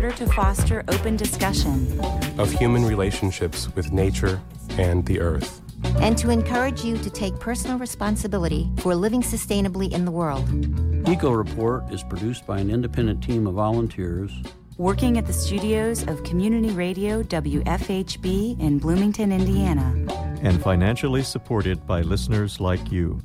order to foster open discussion of human relationships with nature and the earth, and to encourage you to take personal responsibility for living sustainably in the world. Eco Report is produced by an independent team of volunteers working at the studios of Community Radio WFHB in Bloomington, Indiana, and financially supported by listeners like you.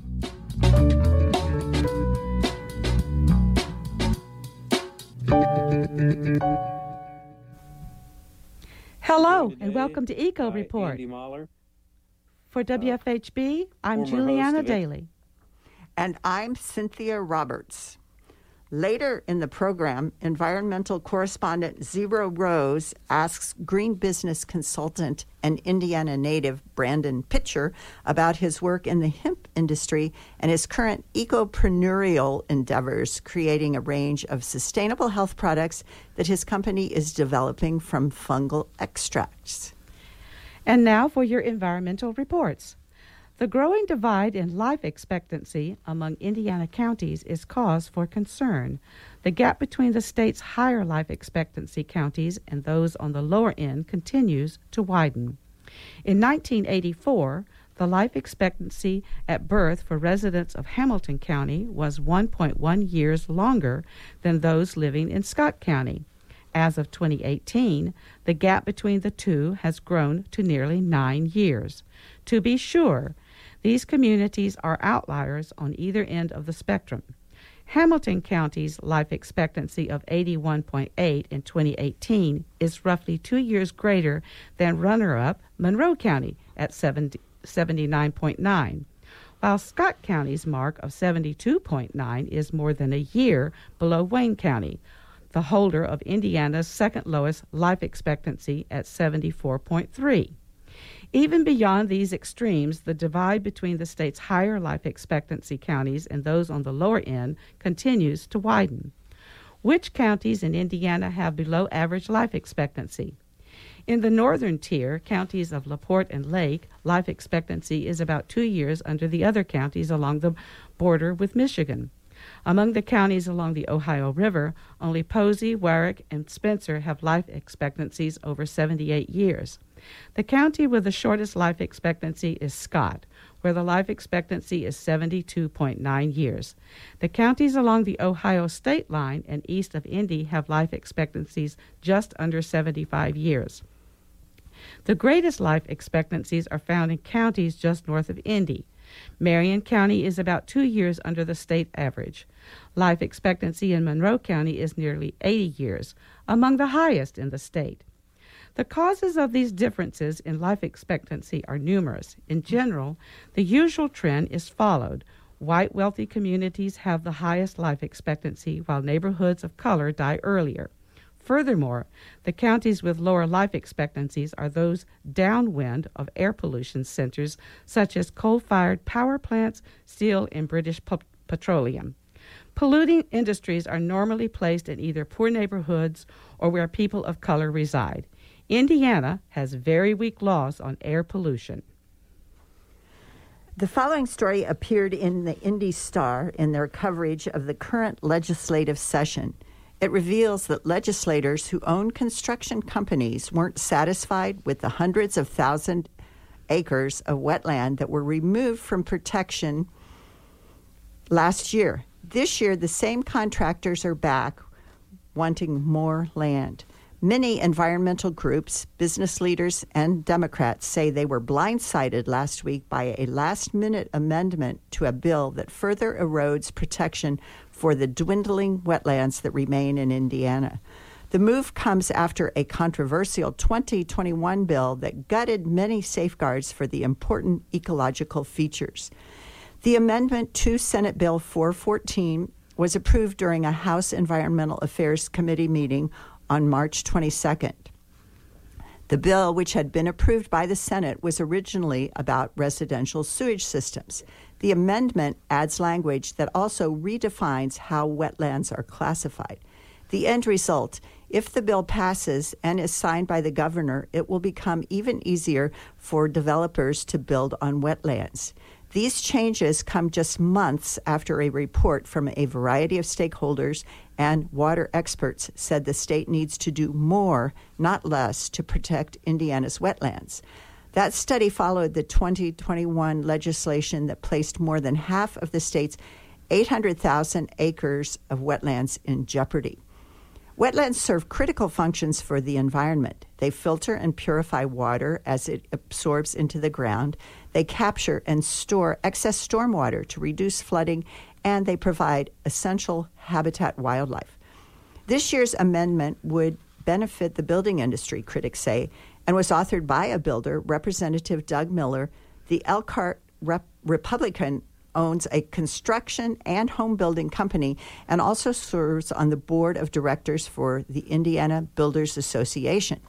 Hello, and welcome to Eco Report. Andy Mahler. For uh, WFHB, I'm Julianna host. Dailey. And I'm Cynthia Roberts. Later in the program, environmental correspondent Zyro Roze asks green business consultant and Indiana native Brandon Pitcher about his work in the hemp industry and his current ecopreneurial endeavors, creating a range of sustainable health products that his company is developing from fungal extracts. And now for your environmental reports. The growing divide in life expectancy among Indiana counties is cause for concern. The gap between the state's higher life expectancy counties and those on the lower end continues to widen. In 1984, the life expectancy at birth for residents of Hamilton County was 1.1 years longer than those living in Scott County. As of 2018, the gap between the two has grown to nearly nine years. To be sure, these communities are outliers on either end of the spectrum. Hamilton County's life expectancy of 81.8 in 2018 is roughly two years greater than runner up Monroe County at 70, 79.9, while Scott County's mark of 72.9 is more than a year below Wayne County, the holder of Indiana's second lowest life expectancy at 74.3. Even beyond these extremes, the divide between the state's higher life expectancy counties and those on the lower end continues to widen. Which counties in Indiana have below average life expectancy? In the northern tier, counties of LaPorte and Lake, life expectancy is about two years under the other counties along the border with Michigan. Among the counties along the Ohio River, only Posey, Warwick, and Spencer have life expectancies over 78 years. The county with the shortest life expectancy is Scott, where the life expectancy is 72.9 years. The counties along the Ohio state line and east of Indy have life expectancies just under 75 years. The greatest life expectancies are found in counties just north of Indy. Marion County is about two years under the state average. Life expectancy in Monroe County is nearly 80 years, among the highest in the state. The causes of these differences in life expectancy are numerous. In general, the usual trend is followed. White wealthy communities have the highest life expectancy, while neighborhoods of color die earlier. Furthermore, the counties with lower life expectancies are those downwind of air pollution centers such as coal fired power plants, steel, and British pu- petroleum. Polluting industries are normally placed in either poor neighborhoods or where people of color reside. Indiana has very weak laws on air pollution. The following story appeared in the Indy Star in their coverage of the current legislative session. It reveals that legislators who own construction companies weren't satisfied with the hundreds of thousand acres of wetland that were removed from protection last year. This year, the same contractors are back wanting more land. Many environmental groups, business leaders, and Democrats say they were blindsided last week by a last minute amendment to a bill that further erodes protection for the dwindling wetlands that remain in Indiana. The move comes after a controversial 2021 bill that gutted many safeguards for the important ecological features. The amendment to Senate Bill 414 was approved during a House Environmental Affairs Committee meeting on March 22nd. The bill, which had been approved by the Senate, was originally about residential sewage systems. The amendment adds language that also redefines how wetlands are classified. The end result if the bill passes and is signed by the governor, it will become even easier for developers to build on wetlands. These changes come just months after a report from a variety of stakeholders and water experts said the state needs to do more, not less, to protect Indiana's wetlands. That study followed the 2021 legislation that placed more than half of the state's 800,000 acres of wetlands in jeopardy. Wetlands serve critical functions for the environment. They filter and purify water as it absorbs into the ground. They capture and store excess stormwater to reduce flooding, and they provide essential habitat wildlife. This year's amendment would benefit the building industry, critics say, and was authored by a builder, Representative Doug Miller. The Elkhart Rep- Republican owns a construction and home building company and also serves on the board of directors for the Indiana Builders Association.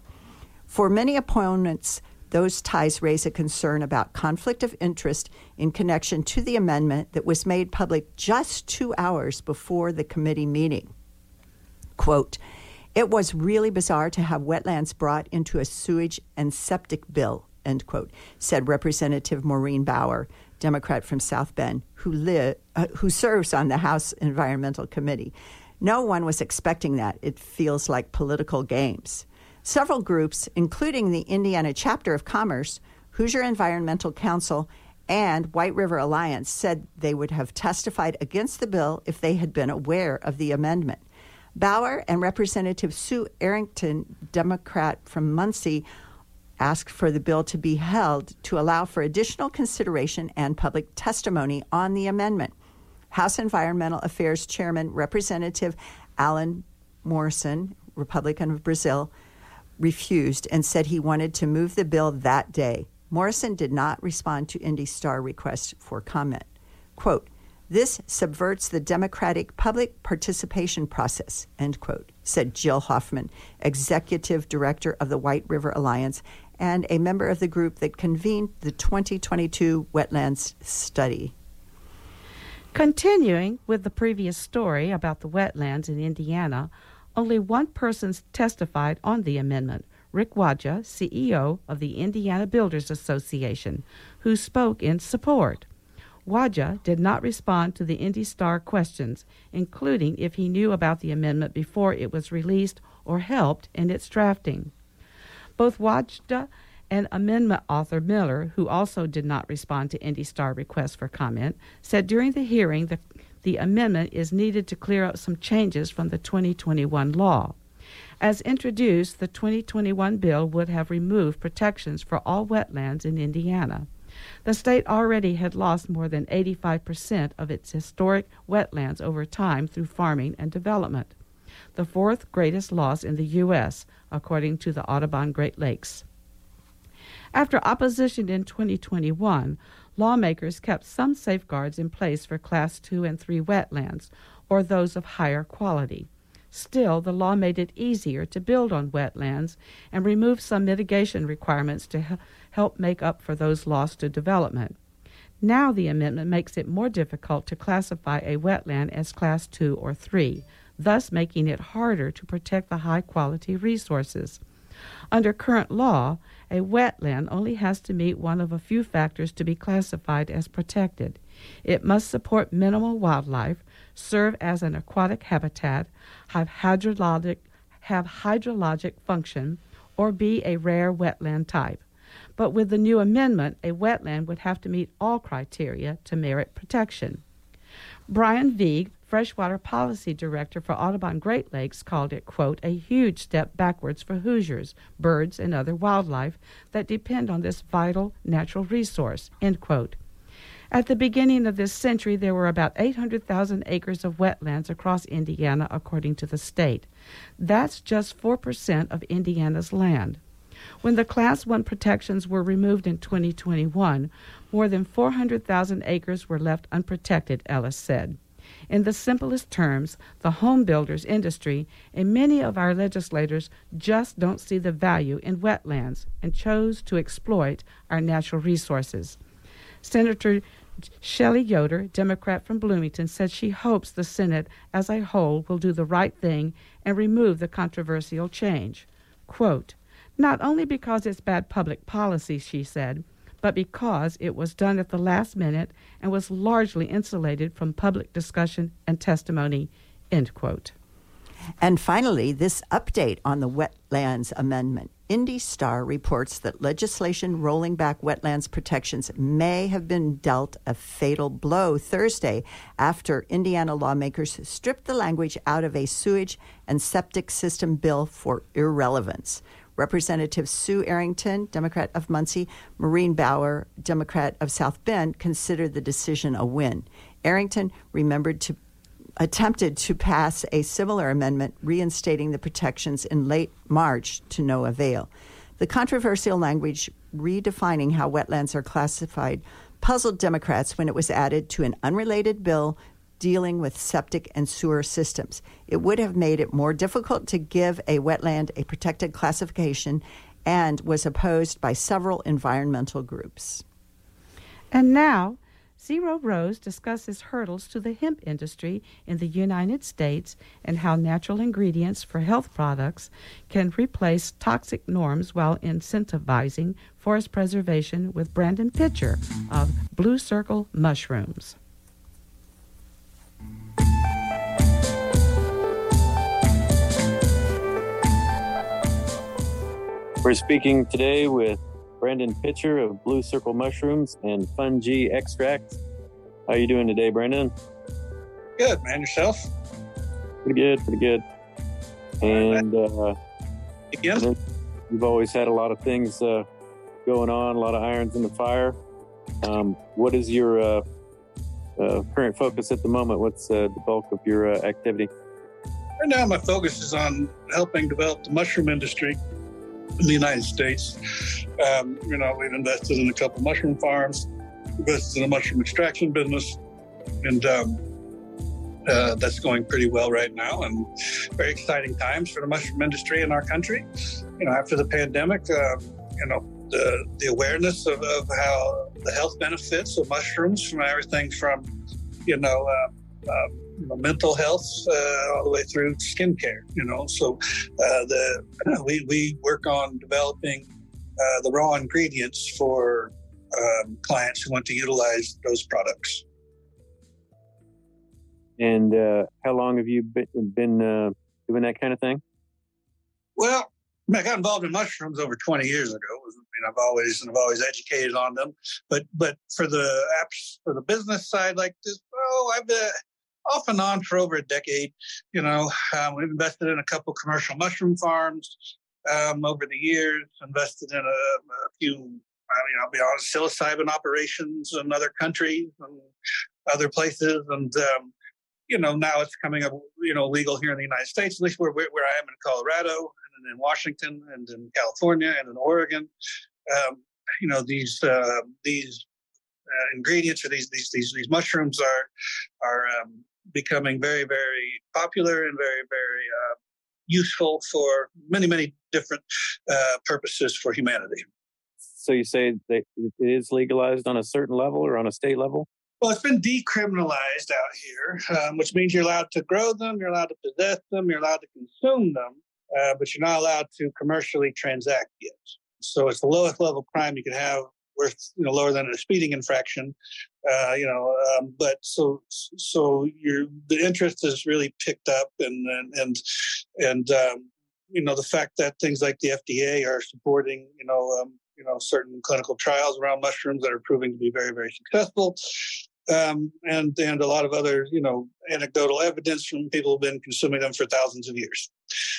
For many opponents, those ties raise a concern about conflict of interest in connection to the amendment that was made public just two hours before the committee meeting. Quote, it was really bizarre to have wetlands brought into a sewage and septic bill, end quote, said Representative Maureen Bauer, Democrat from South Bend, who, li- uh, who serves on the House Environmental Committee. No one was expecting that. It feels like political games. Several groups, including the Indiana chapter of Commerce, Hoosier Environmental Council, and White River Alliance, said they would have testified against the bill if they had been aware of the amendment. Bauer and Representative Sue Errington, Democrat from Muncie, asked for the bill to be held to allow for additional consideration and public testimony on the amendment. House Environmental Affairs Chairman Representative Alan Morrison, Republican of Brazil, refused and said he wanted to move the bill that day. Morrison did not respond to Indy Star requests for comment. Quote, this subverts the democratic public participation process, end quote, said Jill Hoffman, executive director of the White River Alliance and a member of the group that convened the 2022 wetlands study. Continuing with the previous story about the wetlands in Indiana, only one person testified on the amendment Rick Wajda, CEO of the Indiana Builders Association, who spoke in support. Wajda did not respond to the Indy Star questions, including if he knew about the amendment before it was released or helped in its drafting. Both Wajda and amendment author Miller, who also did not respond to Indy Star requests for comment, said during the hearing that the amendment is needed to clear up some changes from the 2021 law. As introduced, the 2021 bill would have removed protections for all wetlands in Indiana. The state already had lost more than 85% of its historic wetlands over time through farming and development, the fourth greatest loss in the U.S., according to the Audubon Great Lakes. After opposition in 2021, lawmakers kept some safeguards in place for Class 2 and 3 wetlands, or those of higher quality. Still, the law made it easier to build on wetlands and removed some mitigation requirements to help make up for those lost to development. Now, the amendment makes it more difficult to classify a wetland as Class 2 or 3, thus making it harder to protect the high quality resources. Under current law, a wetland only has to meet one of a few factors to be classified as protected. It must support minimal wildlife, serve as an aquatic habitat, have hydrologic, have hydrologic function, or be a rare wetland type. But with the new amendment, a wetland would have to meet all criteria to merit protection. Brian Vigue, freshwater policy director for Audubon Great Lakes, called it, quote, a huge step backwards for Hoosiers, birds, and other wildlife that depend on this vital natural resource, end quote. At the beginning of this century, there were about 800,000 acres of wetlands across Indiana, according to the state. That's just 4% of Indiana's land. When the Class 1 protections were removed in 2021, more than 400,000 acres were left unprotected, Ellis said. In the simplest terms, the home builders industry and many of our legislators just don't see the value in wetlands and chose to exploit our natural resources. Senator Shelley Yoder, Democrat from Bloomington, said she hopes the Senate as a whole will do the right thing and remove the controversial change. Quote, not only because it's bad public policy, she said, but because it was done at the last minute and was largely insulated from public discussion and testimony. End quote. And finally, this update on the Wetlands Amendment. Indy Star reports that legislation rolling back wetlands protections may have been dealt a fatal blow Thursday after Indiana lawmakers stripped the language out of a sewage and septic system bill for irrelevance. Representatives Sue Errington, Democrat of Muncie, Maureen Bauer, Democrat of South Bend, considered the decision a win. Errington remembered to attempted to pass a similar amendment reinstating the protections in late March to no avail. The controversial language redefining how wetlands are classified puzzled Democrats when it was added to an unrelated bill dealing with septic and sewer systems. It would have made it more difficult to give a wetland a protected classification and was opposed by several environmental groups. And now, Zyro Roze discusses hurdles to the hemp industry in the United States and how natural ingredients for health products can replace toxic norms while incentivizing forest preservation with Brandon Pitcher of Blue Circle Mushrooms. We're speaking today with Brandon Pitcher of Blue Circle Mushrooms and Fungi Extracts. How are you doing today, Brandon? Good, man. Yourself? Pretty good, pretty good. And uh, again, you've always had a lot of things uh, going on, a lot of irons in the fire. Um, what is your uh, uh current focus at the moment? What's uh, the bulk of your uh, activity? Right now, my focus is on helping develop the mushroom industry in the United States. Um, you know, we've invested in a couple mushroom farms, invested in a mushroom extraction business, and um, uh, that's going pretty well right now. And very exciting times for the mushroom industry in our country. You know, after the pandemic, uh, you know, the, the awareness of, of, how the health benefits of mushrooms from everything from, you know, uh, um, you know, mental health uh, all the way through skincare. You know, so uh, the we we work on developing uh, the raw ingredients for um, clients who want to utilize those products. And uh, how long have you been, been uh, doing that kind of thing? Well, I got involved in mushrooms over 20 years ago. I mean, I've always and I've always educated on them, but but for the apps for the business side like this, oh, I've uh, off and on for over a decade. You know, um, we've invested in a couple commercial mushroom farms um, over the years, invested in a, a few, I mean, I'll be honest, psilocybin operations in other countries and other places. And, um, you know, now it's coming up, you know, legal here in the United States, at least where, where I am in Colorado and in Washington and in California and in Oregon. Um, you know, these, uh, these uh, ingredients or these, these, these, these mushrooms are, are, um, becoming very, very popular and very, very uh, useful for many, many different uh, purposes for humanity. So you say that it is legalized on a certain level or on a state level? Well, it's been decriminalized out here, um, which means you're allowed to grow them, you're allowed to possess them, you're allowed to consume them, uh, but you're not allowed to commercially transact yet. So it's the lowest level crime you can have worth you know lower than a speeding infraction uh, you know um, but so so your the interest is really picked up and and and, and um, you know the fact that things like the FDA are supporting you know um, you know certain clinical trials around mushrooms that are proving to be very very successful um, and and a lot of other you know anecdotal evidence from people who've been consuming them for thousands of years.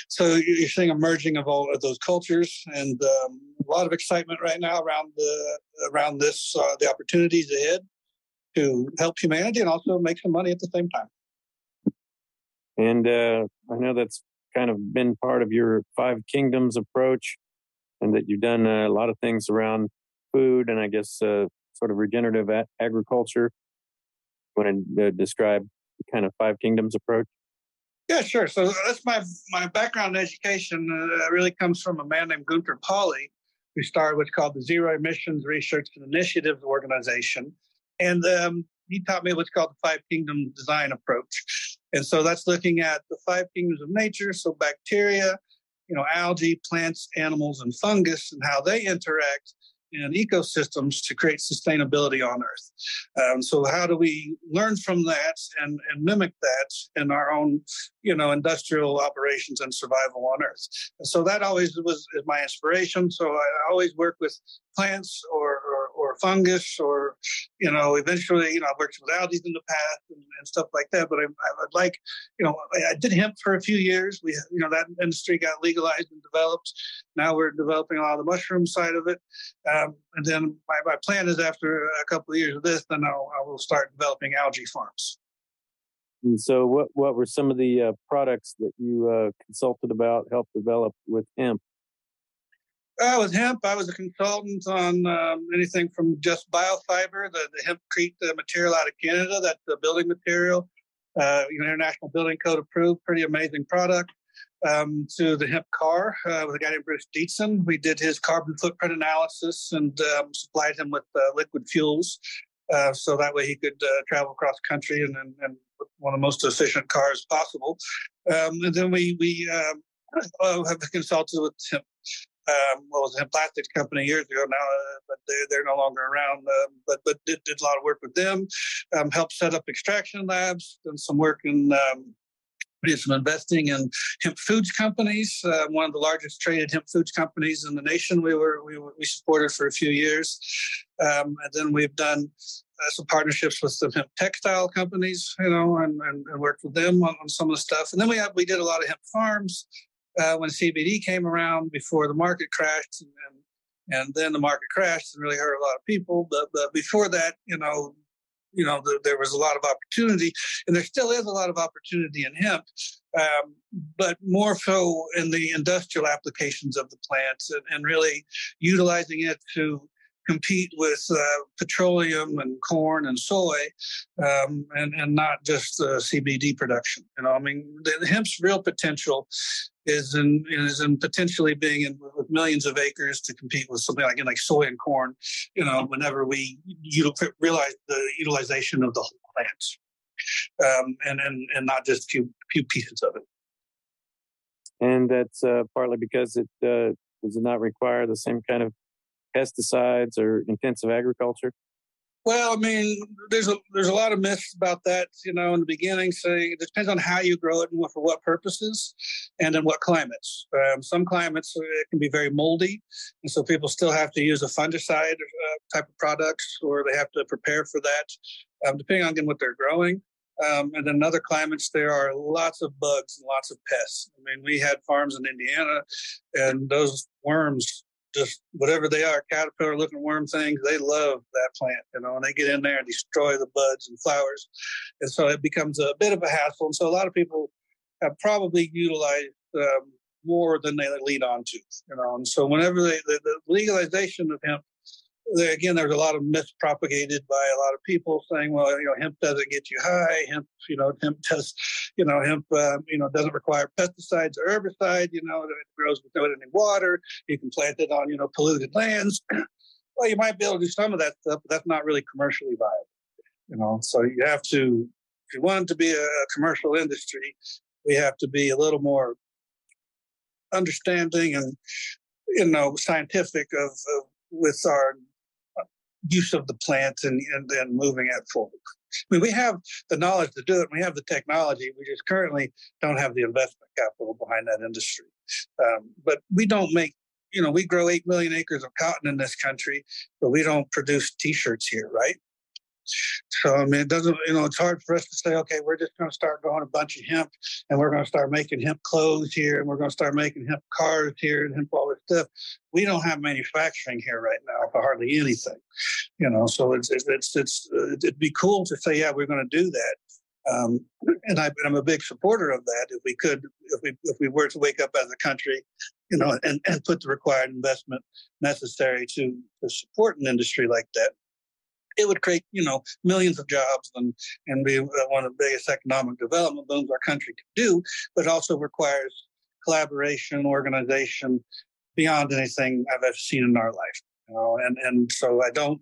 So you're seeing a merging of all of those cultures, and um, a lot of excitement right now around the around this uh, the opportunities ahead to help humanity and also make some money at the same time. And uh, I know that's kind of been part of your five kingdoms approach, and that you've done a lot of things around food and I guess uh, sort of regenerative a- agriculture want to uh, describe the kind of five kingdoms approach? Yeah, sure. So that's my my background in education uh, really comes from a man named Gunter Pauli, who started what's called the Zero Emissions Research and Initiatives Organization, and um, he taught me what's called the Five Kingdom Design approach. And so that's looking at the five kingdoms of nature, so bacteria, you know, algae, plants, animals, and fungus, and how they interact in ecosystems to create sustainability on Earth. Um, so how do we learn from that and, and mimic that in our own, you know, industrial operations and survival on Earth? So that always was my inspiration. So I always work with plants or, or, fungus or, you know, eventually, you know, I've worked with algae in the past and, and stuff like that. But I, I, would like, you know, I, I did hemp for a few years. We, you know, that industry got legalized and developed. Now we're developing a lot of the mushroom side of it. Um, and then my, my plan is after a couple of years of this, then I'll, I will start developing algae farms. And so, what what were some of the uh, products that you uh, consulted about, helped develop with hemp? Uh, with hemp, I was a consultant on um, anything from just biofiber, the, the hempcrete uh, material out of Canada, that's the building material, uh, International Building Code approved, pretty amazing product, um, to the hemp car uh, with a guy named Bruce Dietzen. We did his carbon footprint analysis and um, supplied him with uh, liquid fuels. Uh, so that way he could uh, travel across the country and, and, and, one of the most efficient cars possible. Um, and then we we um, have consulted with him um, what was a plastics company years ago now, uh, but they, they're no longer around. Uh, but but did, did a lot of work with them, um, helped set up extraction labs, done some work in. Um, did some investing in hemp foods companies. Uh, one of the largest traded hemp foods companies in the nation. We were we, we supported for a few years, um, and then we've done uh, some partnerships with some hemp textile companies, you know, and, and, and worked with them on, on, some of the stuff. And then we we did a lot of hemp farms uh, when CBD came around before the market crashed, and, and, then the market crashed and really hurt a lot of people. But, but before that, you know, you know, the, there was a lot of opportunity, and there still is a lot of opportunity in hemp, um, but more so in the industrial applications of the plants and, and really utilizing it to compete with uh, petroleum and corn and soy, um, and and not just uh, CBD production. You know, I mean, the, the, hemp's real potential is in is in potentially being in with millions of acres to compete with something like like soy and corn. You know, whenever we util- realize the utilization of the whole plant, um, and and and not just a few few pieces of it. And that's uh, partly because it uh, does not require the same kind of pesticides or intensive agriculture? Well, I mean, there's a there's a lot of myths about that, you know, in the beginning. Saying it depends on how you grow it and for what purposes, and in what climates. Um, some climates uh, it can be very moldy, and so people still have to use a fungicide uh, type of products, or they have to prepare for that, um, depending on again, what they're growing. Um, and in other climates, there are lots of bugs and lots of pests. I mean, we had farms in Indiana, and those worms just whatever they are, caterpillar looking worm things, they love that plant, you know, and they get in there and destroy the buds and flowers. And so it becomes a bit of a hassle. And so a lot of people have probably utilized um, more than they lead on to, you know. And so whenever they, the, the legalization of hemp again, there's a lot of myths propagated by a lot of people saying, well, you know, hemp doesn't get you high. Hemp, you know, hemp does, you know, hemp, uh, you know, doesn't require pesticides or herbicide. You know, it grows without any water. You can plant it on, you know, polluted lands. well, you might be able to do some of that stuff, but that's not really commercially viable. You know, so you have to, if you want to be a commercial industry, we have to be a little more understanding and, you know, scientific of, of with our use of the plant and, and, and moving it forward. I mean, we have the knowledge to do it. We have the technology. We just currently don't have the investment capital behind that industry. Um, but we don't make, you know, we grow 8 million acres of cotton in this country, but we don't produce t shirts here, right? So I mean, it doesn't. You know, it's hard for us to say, okay, we're just going to start growing a bunch of hemp, and we're going to start making hemp clothes here, and we're going to start making hemp cars here, and hemp all this stuff. We don't have manufacturing here right now for hardly anything. You know, so it's it's it's, uh, it'd be cool to say, yeah, we're going to do that. Um, and I, am a big supporter of that. If we could, if we if we were to wake up as a country, you know, and, and put the required investment necessary to, to support an industry like that, it would create, you know, millions of jobs and, and be uh, one of the biggest economic development booms our country could do, but also requires collaboration, organization beyond anything I've ever seen in our life. You know, and, and so I don't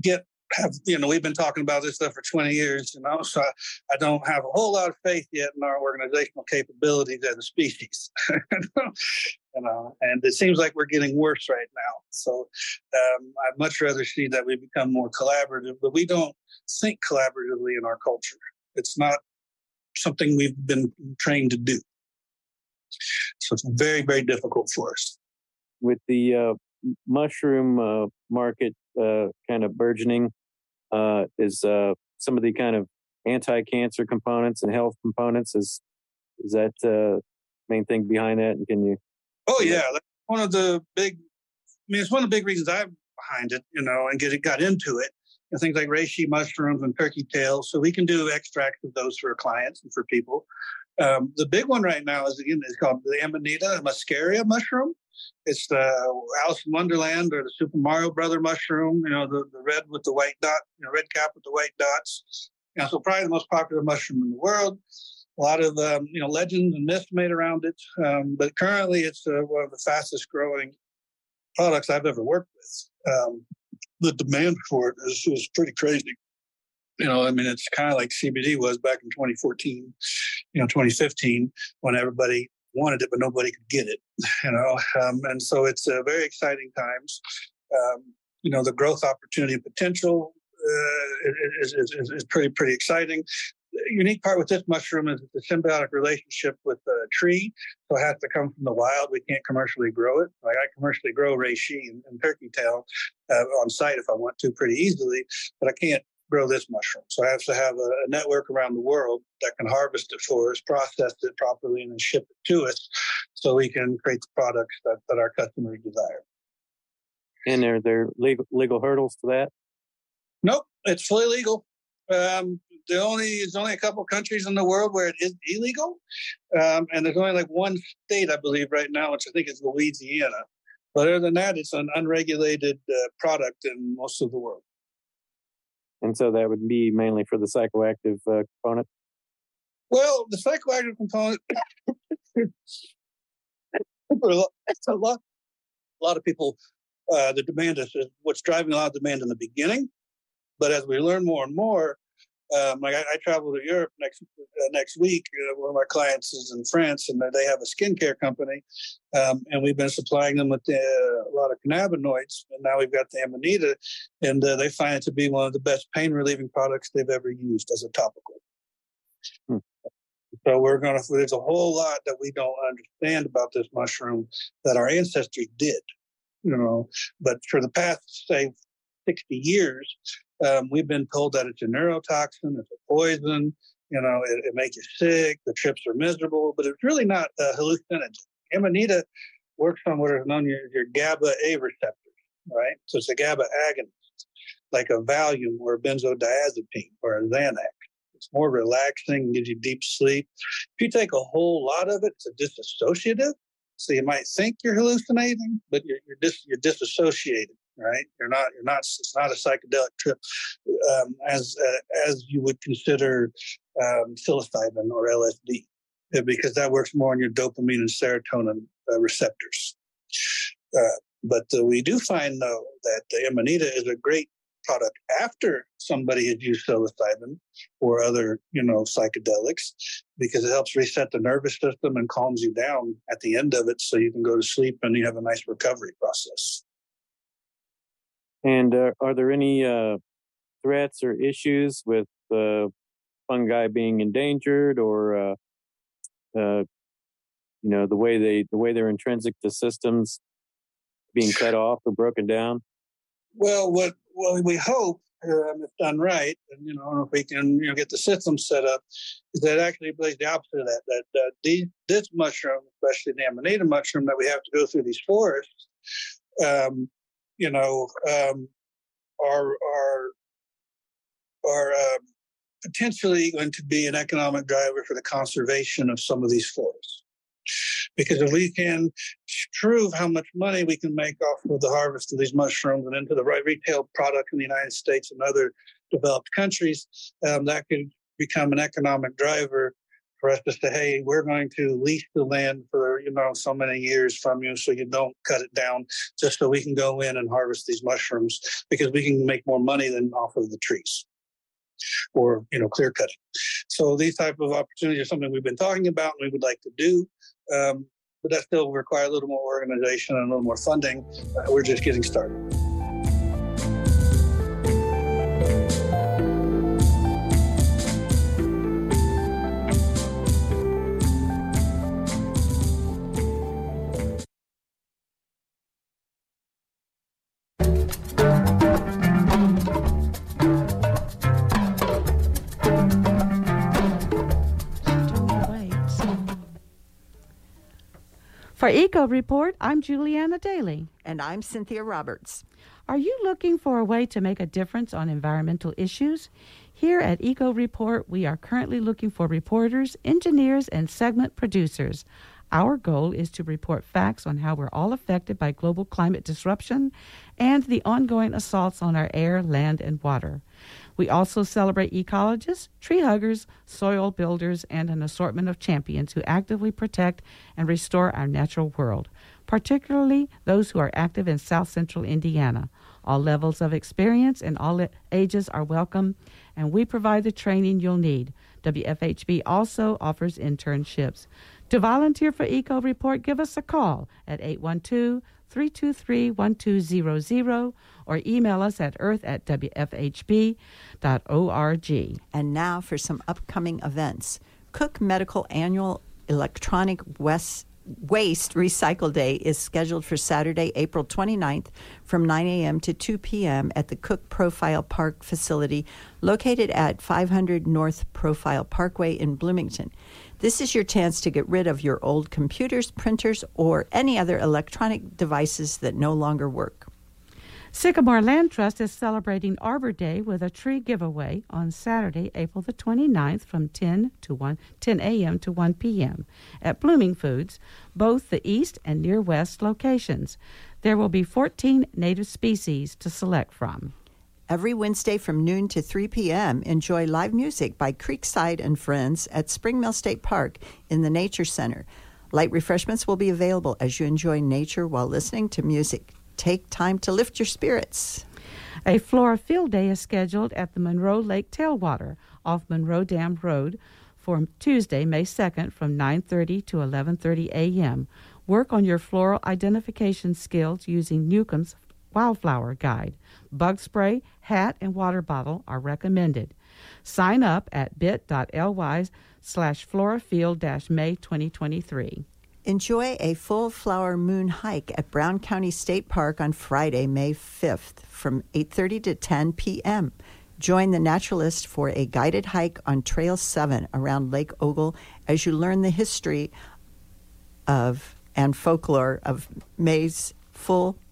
get have you know we've been talking about this stuff for 20 years you know so I, I don't have a whole lot of faith yet in our organizational capabilities as a species you know? And it seems like we're getting worse right now. So um, i'd much rather see that we become more collaborative but we don't think collaboratively in our culture. It's not something we've been trained to do. So it's very very difficult for us. With the uh, mushroom uh, market uh, kind of burgeoning uh, is uh, some of the kind of anti-cancer components and health components. Is is that uh, main thing behind that? And can you? Oh yeah, that's one of the big. I mean, it's one of the big reasons I'm behind it. You know, and get it got into it. Know, things like reishi mushrooms and turkey tails. So we can do extracts of those for clients and for people. Um, the big one right now is again is called the Amanita muscaria mushroom. It's the Alice in Wonderland or the Super Mario Brother mushroom. You know, the, the red with the white dot, you know, red cap with the white dots. You know, so probably the most popular mushroom in the world. A lot of um, you know legends and myths made around it, um, but currently it's uh, one of the fastest growing products I've ever worked with. Um, the demand for it is, is pretty crazy you know, I mean, it's kind of like CBD was back in 2014, you know, 2015, when everybody wanted it, but nobody could get it, you know. Um, and so it's uh, very exciting times. Um, you know, the growth opportunity and potential uh, is, is, is, pretty, pretty exciting. The unique part with this mushroom is the symbiotic relationship with the tree. So it has to come from the wild. We can't commercially grow it. Like I commercially grow reishi and, and turkey tail uh, on site if I want to pretty easily, but I can't grow this mushroom. So I have to have a, a, network around the world that can harvest it for us, process it properly, and then ship it to us so we can create the products that, that our customers desire. And are there legal, legal hurdles to that? Nope, it's fully legal. Um, the only there's only a couple countries in the world where it is illegal, um, and there's only like one state I believe right now, which I think is Louisiana. But other than that, it's an unregulated uh, product in most of the world. And so that would be mainly for the psychoactive uh, component? Well, the psychoactive component, it's a lot, a lot of people, uh, the demand is, what's driving a lot of demand in the beginning. But as we learn more and more, um, like I, I, travel to Europe next uh, next week. Uh, one of my clients is in France, and they have a skincare company, um, and we've been supplying them with uh, a lot of cannabinoids. And now we've got the Amanita, and uh, they find it to be one of the best pain relieving products they've ever used as a topical. Hmm. So we're going to. There's a whole lot that we don't understand about this mushroom that our ancestors did, you know. But for the past say 60 years, um, we've been told that it's a neurotoxin, it's a poison, you know, it, it makes you sick, the trips are miserable, but it's really not a hallucinogen. Amanita works on what is known as your GABA A receptors, right? So it's a GABA agonist, like a Valium or a benzodiazepine or a Xanax. It's more relaxing, gives you deep sleep. If you take a whole lot of it, it's a disassociative. So you might think you're hallucinating, but you're, you're, dis, you're disassociated right? You're not you're not it's not a psychedelic trip um, as uh, as you would consider um, psilocybin or LSD because that works more on your dopamine and serotonin uh, receptors. Uh, but uh, we do find though that the Amanita is a great product after somebody has used psilocybin or other you know psychedelics because it helps reset the nervous system and calms you down at the end of it so you can go to sleep and you have a nice recovery process and uh, are there any uh, threats or issues with uh, fungi being endangered, or uh, uh, you know the way they the way they're intrinsic to systems being cut off or broken down? Well, what well we hope um, if done right, and you know, if we can, you know, get the system set up, is that actually plays the opposite of that. That, that the, this mushroom, especially the amanita mushroom, that we have to go through these forests, um, you know, um, are are are uh, potentially going to be an economic driver for the conservation of some of these forests. Because if we can prove how much money we can make off of the harvest of these mushrooms and into the right retail product in the United States and other developed countries, um, that could become an economic driver for us to say, hey, we're going to lease the land for, you know, so many years from you so you don't cut it down just so we can go in and harvest these mushrooms because we can make more money than off of the trees or, you know, clear cutting. So these type of opportunities are something we've been talking about and we would like to do. Um, but that still require a little more organization and a little more funding. Uh, we're just getting started. For Eco Report, I'm Julianna Dailey. And I'm Cynthia Roberts. Are you looking for a way to make a difference on environmental issues? Here at Eco Report, we are currently looking for reporters, engineers, and segment producers. Our goal is to report facts on how we're all affected by global climate disruption and the ongoing assaults on our air, land, and water. We also celebrate ecologists, tree huggers, soil builders, and an assortment of champions who actively protect and restore our natural world, particularly those who are active in south central Indiana. All levels of experience and all ages are welcome, and we provide the training you'll need. WFHB also offers internships. To volunteer for Eco Report, give us a call at 812 323 1200 or email us at earth at wfhb.org. And now for some upcoming events. Cook Medical Annual Electronic West Waste Recycle Day is scheduled for Saturday, April 29th from 9 a.m. to 2 p.m. at the Cook Profile Park facility located at 500 North Profile Parkway in Bloomington. This is your chance to get rid of your old computers, printers, or any other electronic devices that no longer work. Sycamore Land Trust is celebrating Arbor Day with a tree giveaway on Saturday, April the 29th from 10 to 1 10 a.m. to 1 p.m. at Blooming Foods, both the east and near west locations. There will be 14 native species to select from. Every Wednesday from noon to 3 p.m., enjoy live music by Creekside and Friends at Spring Mill State Park in the Nature Center. Light refreshments will be available as you enjoy nature while listening to music take time to lift your spirits. A Flora Field Day is scheduled at the Monroe Lake Tailwater off Monroe Dam Road for Tuesday, May 2nd from 9:30 to 11:30 a.m. Work on your floral identification skills using Newcomb's Wildflower Guide. Bug spray, hat, and water bottle are recommended. Sign up at bit.ly slash florafield-may 2023. Enjoy a full flower moon hike at Brown County State Park on Friday, May 5th from 8:30 to 10 p.m. Join the naturalist for a guided hike on Trail 7 around Lake Ogle as you learn the history of and folklore of May's full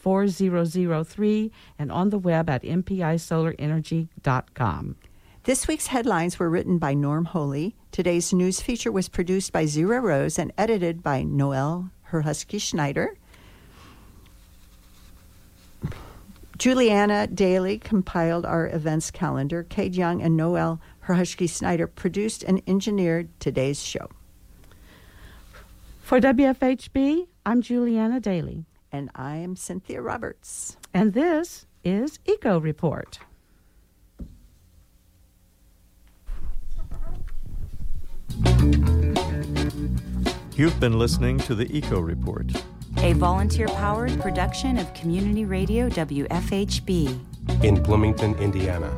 4003 and on the web at mpisolarenergy.com. This week's headlines were written by Norm Holy. Today's news feature was produced by Zyro Roze and edited by Noel Herhusky Schneider. Julianna Dailey compiled our events calendar. Kate Young and Noel Herhusky Schneider produced and engineered today's show. For WFHB, I'm Julianna Dailey. And I am Cynthia Roberts. And this is Eco Report. You've been listening to the Eco Report, a volunteer powered production of Community Radio WFHB in Bloomington, Indiana.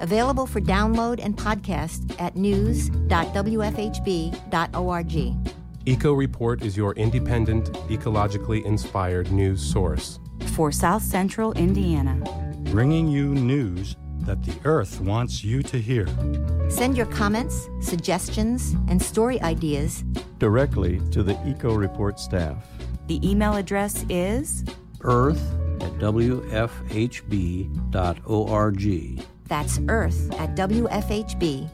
Available for download and podcast at news.wfhb.org. Eco Report is your independent, ecologically inspired news source for South Central Indiana. Bringing you news that the Earth wants you to hear. Send your comments, suggestions, and story ideas directly to the Eco Report staff. The email address is earth at wfhb.org. That's earth at wfhb.org.